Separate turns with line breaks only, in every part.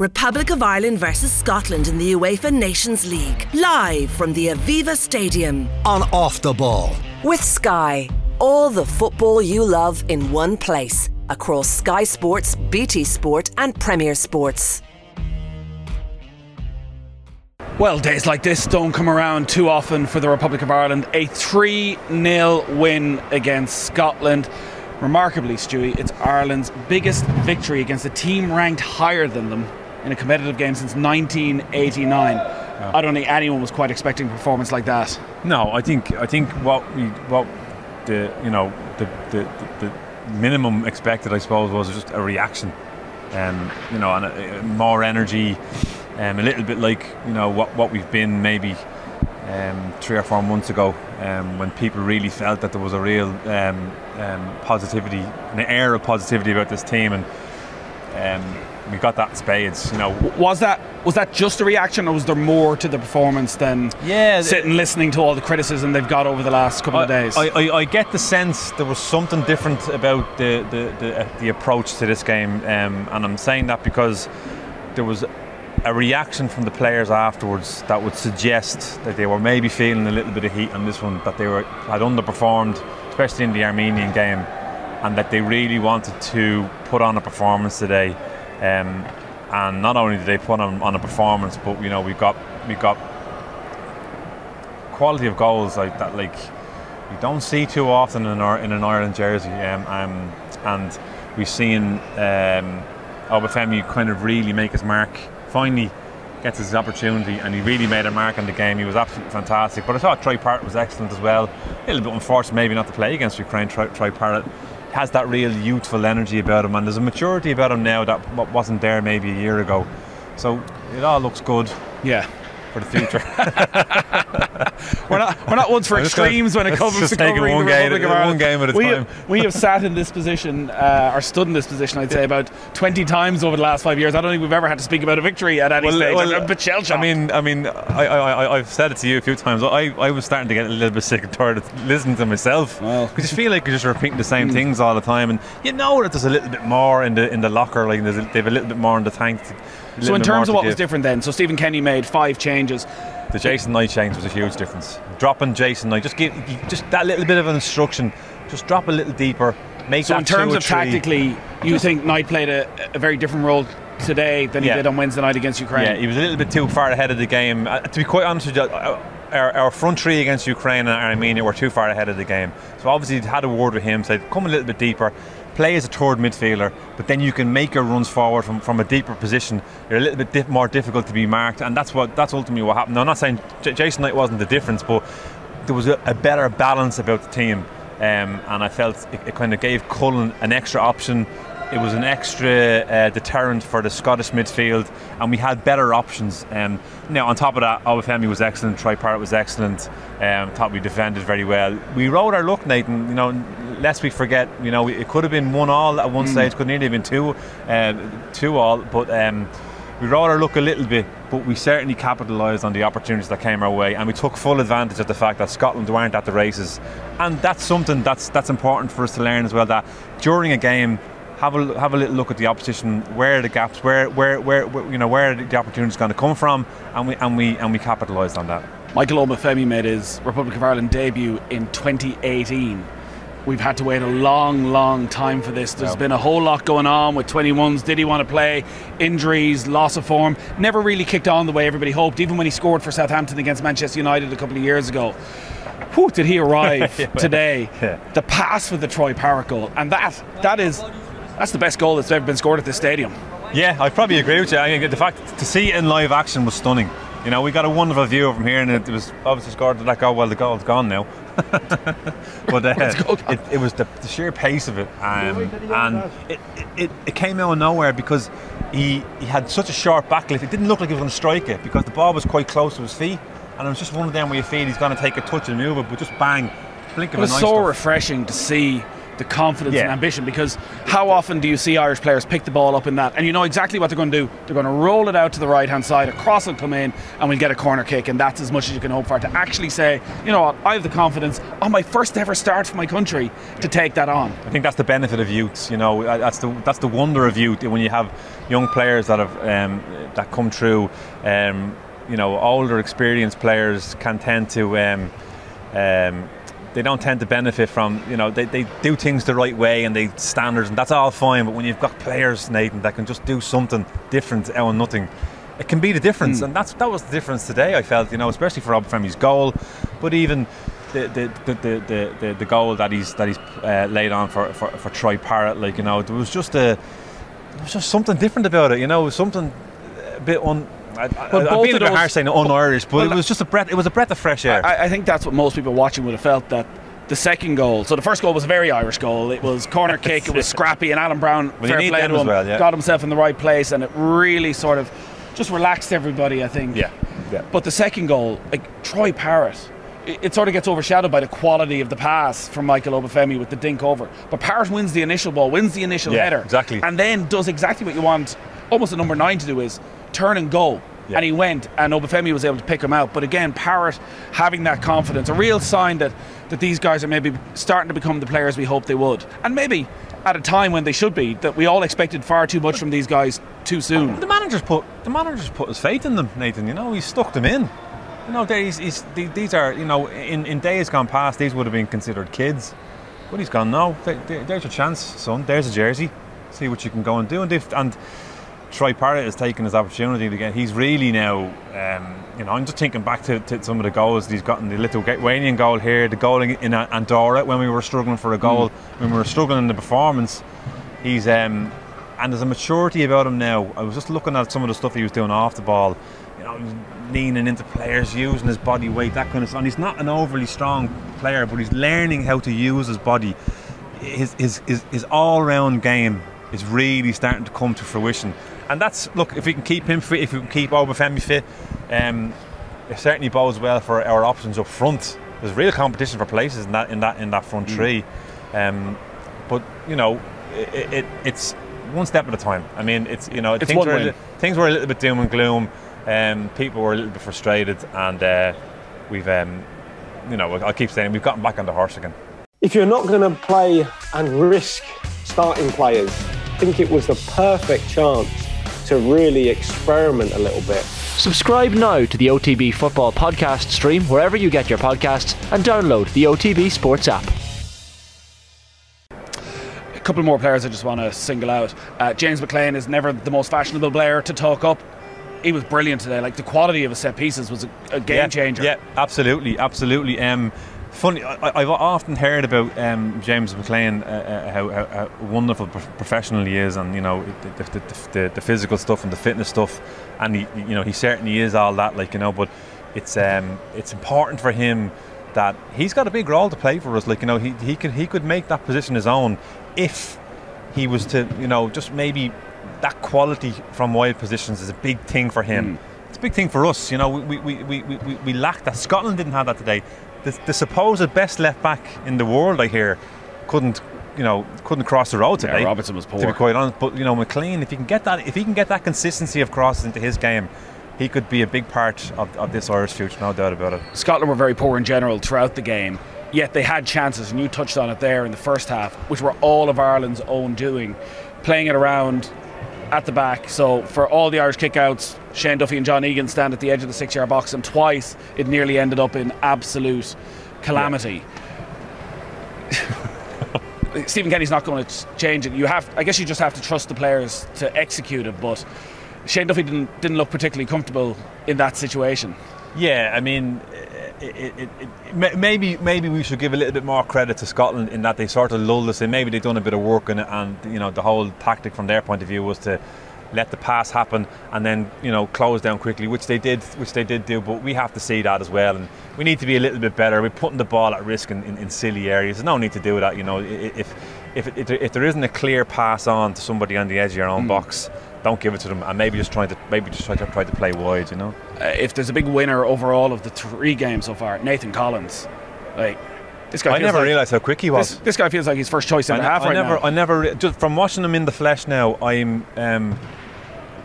Republic of Ireland versus Scotland in the UEFA Nations League. Live from the Aviva Stadium.
On Off the Ball.
With Sky. All the football you love in one place. Across Sky Sports, BT Sport, and Premier Sports.
Well, days like this don't come around too often for the Republic of Ireland. A 3 0 win against Scotland. Remarkably, Stewie, it's Ireland's biggest victory against a team ranked higher than them in a competitive game since 1989. Yeah. I don't think anyone was quite expecting a performance like that.
No, I think I think what we what the you know the the, the minimum expected, I suppose, was just a reaction, um, you know, and a, a more energy, um, a little bit like you know what what we've been maybe um, three or four months ago um, when people really felt that there was a real um, um, positivity, an air of positivity about this team, and um, we got that in spades. You know,
was that was that just a reaction, or was there more to the performance than
yeah,
sitting listening to all the criticism they've got over the last couple
I,
of days?
I, I, I, get the sense there was something different about the the, the, uh, the approach to this game, um, and I'm saying that because there was a reaction from the players afterwards that would suggest that they were maybe feeling a little bit of heat on this one, that they were had underperformed, especially in the Armenian game, and that they really wanted to put on a performance today. Um, and not only did they put on, on a performance, but you know we got we got quality of goals like that, like we don't see too often in our in an Ireland jersey. Um, um, and we've seen um, Obafemi kind of really make his mark finally gets his opportunity and he really made a mark on the game. He was absolutely fantastic. But I thought Troy Parrott was excellent as well. A little bit unfortunate maybe not to play against Ukraine. Troy, Troy Parrott has that real youthful energy about him and there's a maturity about him now that wasn't there maybe a year ago. So it all looks good.
Yeah
for the future.
we're not we're not ones for extremes
gonna,
when it comes to covering
one
the Republic
game,
of Ireland.
One game at a
we
time.
Have, we have sat in this position, uh, or stood in this position, I'd say, about 20 times over the last five years. I don't think we've ever had to speak about a victory at any
well,
stage.
Well,
I'm a shell
I mean, I mean, I, I, have said it to you a few times. I, I was starting to get a little bit sick and tired of listening to myself because well. you feel like you're just repeating the same mm. things all the time, and you know that there's a little bit more in the in the locker, like a, they've a little bit more in the tank. To,
so in terms of what
give.
was different then, so Stephen Kenny made five changes.
The Jason Knight change was a huge difference. Dropping Jason Knight, just give just that little bit of an instruction, just drop a little deeper. Make
so in terms of
three.
tactically, you think Knight played a, a, very different role today than
yeah.
he did on Wednesday night against Ukraine?
Yeah, he was a little bit too far ahead of the game. Uh, to be quite honest with you. Uh, our, our, front three against Ukraine and Armenia were too far ahead of the game. So obviously had a word with him, said come a little bit deeper play as a third midfielder, but then you can make your runs forward from, from a deeper position. You're a little bit more difficult to be marked, and that's what that's ultimately what happened. Now, I'm not saying J- Jason Knight wasn't the difference, but there was a, a better balance about the team, um, and I felt it, it kind of gave Cullen an extra option it was an extra uh, deterrent for the Scottish midfield, and we had better options. Um, now, on top of that, Obafemi was excellent, Troy Parrott was excellent. Um, thought we defended very well. We rode our luck, Nathan. You know, lest we forget, you know, it could have been one all at one mm. stage, could nearly have been two, uh, two all, but. Um, we our luck a little bit, but we certainly capitalised on the opportunities that came our way, and we took full advantage of the fact that Scotland weren't at the races, and that's something that's that's important for us to learn as well. That during a game, have a have a little look at the opposition. Where are the gaps? Where where where, where you know where the opportunities going to come from? And we and we and we capitalised on that.
Michael Obafemi made his Republic of Ireland debut in 2018. We've had to wait a long, long time for this. There's yeah. been a whole lot going on with 21s. Did he want to play? Injuries, loss of form. Never really kicked on the way everybody hoped, even when he scored for Southampton against Manchester United a couple of years ago. Whew, did he arrive today? Yeah. The pass with the Troy Parrott goal. And that that is that's the best goal that's ever been scored at this stadium.
Yeah, I probably agree with you. I mean, the fact to see it in live action was stunning. You know, we got a wonderful view from here, and it was obviously scored that goal. Well, the goal's gone now, but uh, it, it, was the, the, sheer pace of it, um, and it, it, it came out of nowhere because he he had such a sharp backlift. It didn't look like he was going to strike it because the ball was quite close to his feet, and it was just one of them where you feel he's going to take a touch and move it, but just bang, blink of
it was
an eye
so
stuff.
refreshing to see the confidence
Yeah.
and ambition because how often do you see Irish players pick the ball up in that and you know exactly what they're going to do they're going to roll it out to the right hand side a cross will come in and we'll get a corner kick and that's as much as you can hope for to actually say you know what I have the confidence on my first ever start for my country to take that on
I think that's the benefit of youths. You know, that's the that's the wonder of youth when you have young players that have um, that come through. Um, you know, older, experienced players can tend to. Um, um, they don't tend to benefit from you know they, they do things the right way and they standards and that's all fine but when you've got players Nathan that can just do something different out of nothing it can be the difference. And that's that was the difference today I felt you know especially for Obafemi's goal but even the the, the, the, the, the, the goal that he's that he's uh, laid on for, for, for Troy Parrott like you know there was just a there was just something different about it you know something a bit un I, I,
Well,
I'm
both
being a
of
bit harsh saying un-Irish but
well,
it was just a breath it was a breath of fresh air
I, I think that's what most people watching would have felt that the second goal. So the first goal was a very Irish goal. It was corner kick. It was scrappy, and Alan Browne
Well,
fair play to him,
well, yeah.
got himself in the right place, and it really sort of just relaxed everybody. I think.
yeah yeah
But the second goal, like Troy Parrott, it, it sort of gets overshadowed by the quality of the pass from Michael Obafemi with the dink over. But Parrott wins the initial ball, wins the initial
Yeah,
header,
exactly.
and then does exactly what you want almost a number nine to do is turn and go.
Yeah.
And he went, and Obafemi was able to pick him out. But again, Parrott having that confidence, a real sign that, that these guys are maybe starting to become the players we hoped they would. And maybe at a time when they should be, that we all expected far too much from these guys too soon.
The manager's put the manager's put his faith in them, Nathan. You know, he stuck them in. You know, he's, he's, these are you know in, in days gone past these would have been considered kids, but he's gone. No, Th- th- there's your chance, son. There's a jersey. See what you can go and do. And they've, and Troy Parrott has taken his opportunity to get. He's really now. Um, you know, I'm just thinking back to, to some of the goals he's gotten. The Lithuanian goal here, the goal in, in Andorra when we were struggling for a goal, when we were struggling in the performance. He's um, and there's a maturity about him now. I was just looking at some of the stuff he was doing off the ball. You know, leaning into players, using his body weight, that kind of stuff. And he's not an overly strong player, but he's learning how to use his body. His his his, his all-round game is really starting to come to fruition. And that's look, if we can keep him fit, if we can keep Obafemi fit, um, it certainly bodes well for our options up front. There's real competition for places in that in that in that front
Mm.
three. Um, but you know, it, it, it's one step at a time. I mean, it's you know
It's
things were a li- things were a little bit doom and gloom. Um, people were a little bit frustrated, and uh, we've um, you know I'll keep saying we've gotten back on the horse again.
if you're not going to play and risk starting players, I think it was the perfect chance to really experiment a little bit.
Subscribe now to the OTB Football Podcast stream wherever you get your podcasts and download the OTB Sports app.
A couple more players I just want to single out. Uh, James McLean is never the most fashionable player to talk up. He was brilliant today. Like the quality of his set pieces was a, a game
yeah,
changer.
Yeah, absolutely, absolutely. Um, funny, I, I've often heard about um, James McLean, uh, uh, how, how, how wonderful pro- professional he is, and you know the, the, the, the, physical stuff and the fitness stuff, and he, you know he certainly is all that. Like you know, but it's um, it's important for him that he's got a big role to play for us. Like you know, he, he could he could make that position his own if he was to you know just maybe that quality from wide positions is a big thing for him. It's a big thing for us. You know, we, we, we, we, we, we lack that. Scotland didn't have that today. The, the supposed best left back in the world, I hear, couldn't you know couldn't cross the road
Yeah,
today.
Robertson was poor.
To be quite honest, but you know McLean, if he can get that, if he can get that consistency of crosses into his game, he could be a big part of, of this Irish future, no doubt about it.
Scotland were very poor in general throughout the game, yet they had chances, and you touched on it there in the first half, which were all of Ireland's own doing, playing it around at the back. So for all the Irish kickouts, Shane Duffy and John Egan stand at the edge of the six-yard box, and twice it nearly ended up in absolute calamity. Stephen Kenny's not going to change it. You have, I guess, you just have to trust the players to execute it. But Shane Duffy didn't didn't look particularly comfortable in that situation.
Yeah, I mean, it, it, maybe maybe we should give a little bit more credit to Scotland in that they sort of lulled us in. Maybe they've done a bit of work on and you know the whole tactic from their point of view was to let the pass happen and then you know close down quickly, which they did, which they did do. But we have to see that as well, and we need to be a little bit better. We're putting the ball at risk in, in, in silly areas. There's no need to do that. You know, if if, if, if there isn't a clear pass on to somebody on the edge of your own hmm. box, don't give it to them, and maybe just try to maybe just try to try to play wide. You know.
uh, if there's a big winner overall of the three games so far, Nathan Collins. Like This guy
I never
like-
realised how quick he was.
This, this guy feels like his first choice in
I,
the
ne-
half
I
right
never,
now.
I never, just from watching him in the flesh now, I'm um,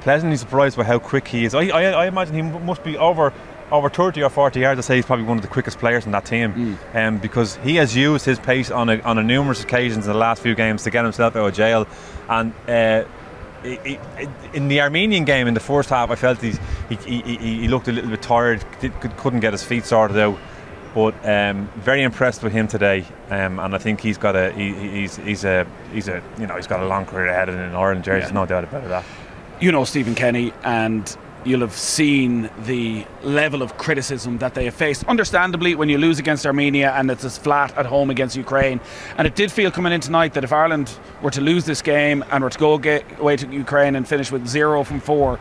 pleasantly surprised by how quick he is. I, I, I imagine he m- must be over over 30 or 40 yards. I say he's probably one of the quickest players in that team, um, because he has used his pace on a, on a numerous occasions in the last few games to get himself out of jail, and. Uh, in the Armenian game in the first half, I felt he, he, he, he looked a little bit tired, could- couldn't get his feet sorted out. But um, very impressed with him today, um, and I think he's got a he, he- he's he's a he's a you know he's got a long career ahead of him in an Ireland jersey. There's no doubt about that.
you know Stephen Kenny, and you'll have seen the level of criticism that they have faced. Understandably, when you lose against Armenia and it's as flat at home against Ukraine, and it did feel coming in tonight that if Ireland were to lose this game and were to go away to Ukraine and finish with zero from four,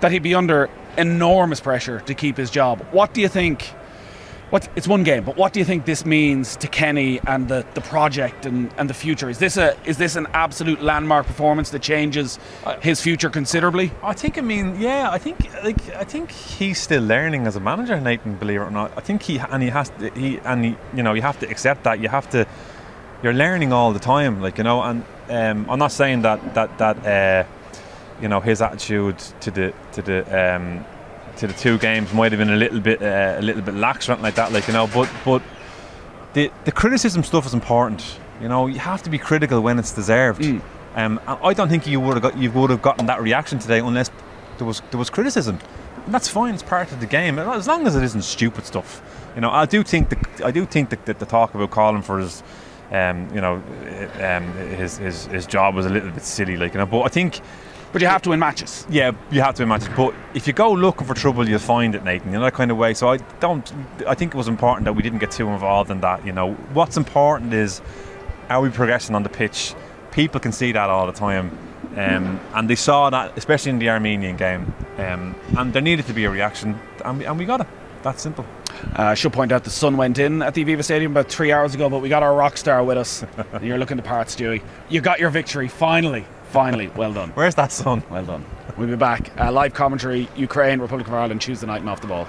that he'd be under enormous pressure to keep his job. What do you think? What, it's one game, but what do you think this means to Kenny and the, the project and, and the future? Is this a is this an absolute landmark performance that changes his future considerably?
I think I mean yeah I think like I think he's still learning as a manager Nathan believe it or not I think he and he has to, he and he, you know you have to accept that you have to you're learning all the time like you know and um, I'm not saying that that that uh, you know his attitude to the to the um, to the two games might have been a little bit uh, a little bit lax or something like that like you know but but the the criticism stuff is important. You know, you have to be critical when it's deserved.
Mm.
Um, and I don't think you would have got you would have gotten that reaction today unless there was there was criticism. And that's fine. It's part of the game, as long as it isn't stupid stuff. You know, I do think the I do think that, that the talk about calling for his, um, you know, um, his, his his job was a little bit silly. Like you know, but I think.
But you have to win matches.
Yeah, you have to win matches. But if you go looking for trouble, you'll find it, Nathan. You know that kind of way. So I don't. I think it was important that we didn't get too involved in that. You know, what's important is are we progressing on the pitch? People can see that all the time, um, and they saw that, especially in the Armenian game. Um, and there needed to be a reaction, and we, and we got it. That's simple.
Uh, I should point out the sun went in at the Aviva Stadium about three hours ago, but we got our rock star with us. You're looking the part, Stewie. You got your victory, finally. Finally. Well done.
Where's that sun?
Well done. We'll be back. Uh, live commentary Ukraine, Republic of Ireland, Tuesday night and off the ball.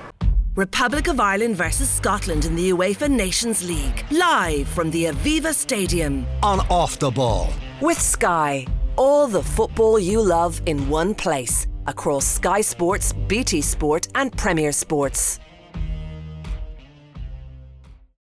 Republic of Ireland versus Scotland in the UEFA Nations League. Live from the Aviva Stadium.
on Off the Ball.
With Sky, all the football you love in one place across Sky Sports, BT Sport, and Premier Sports.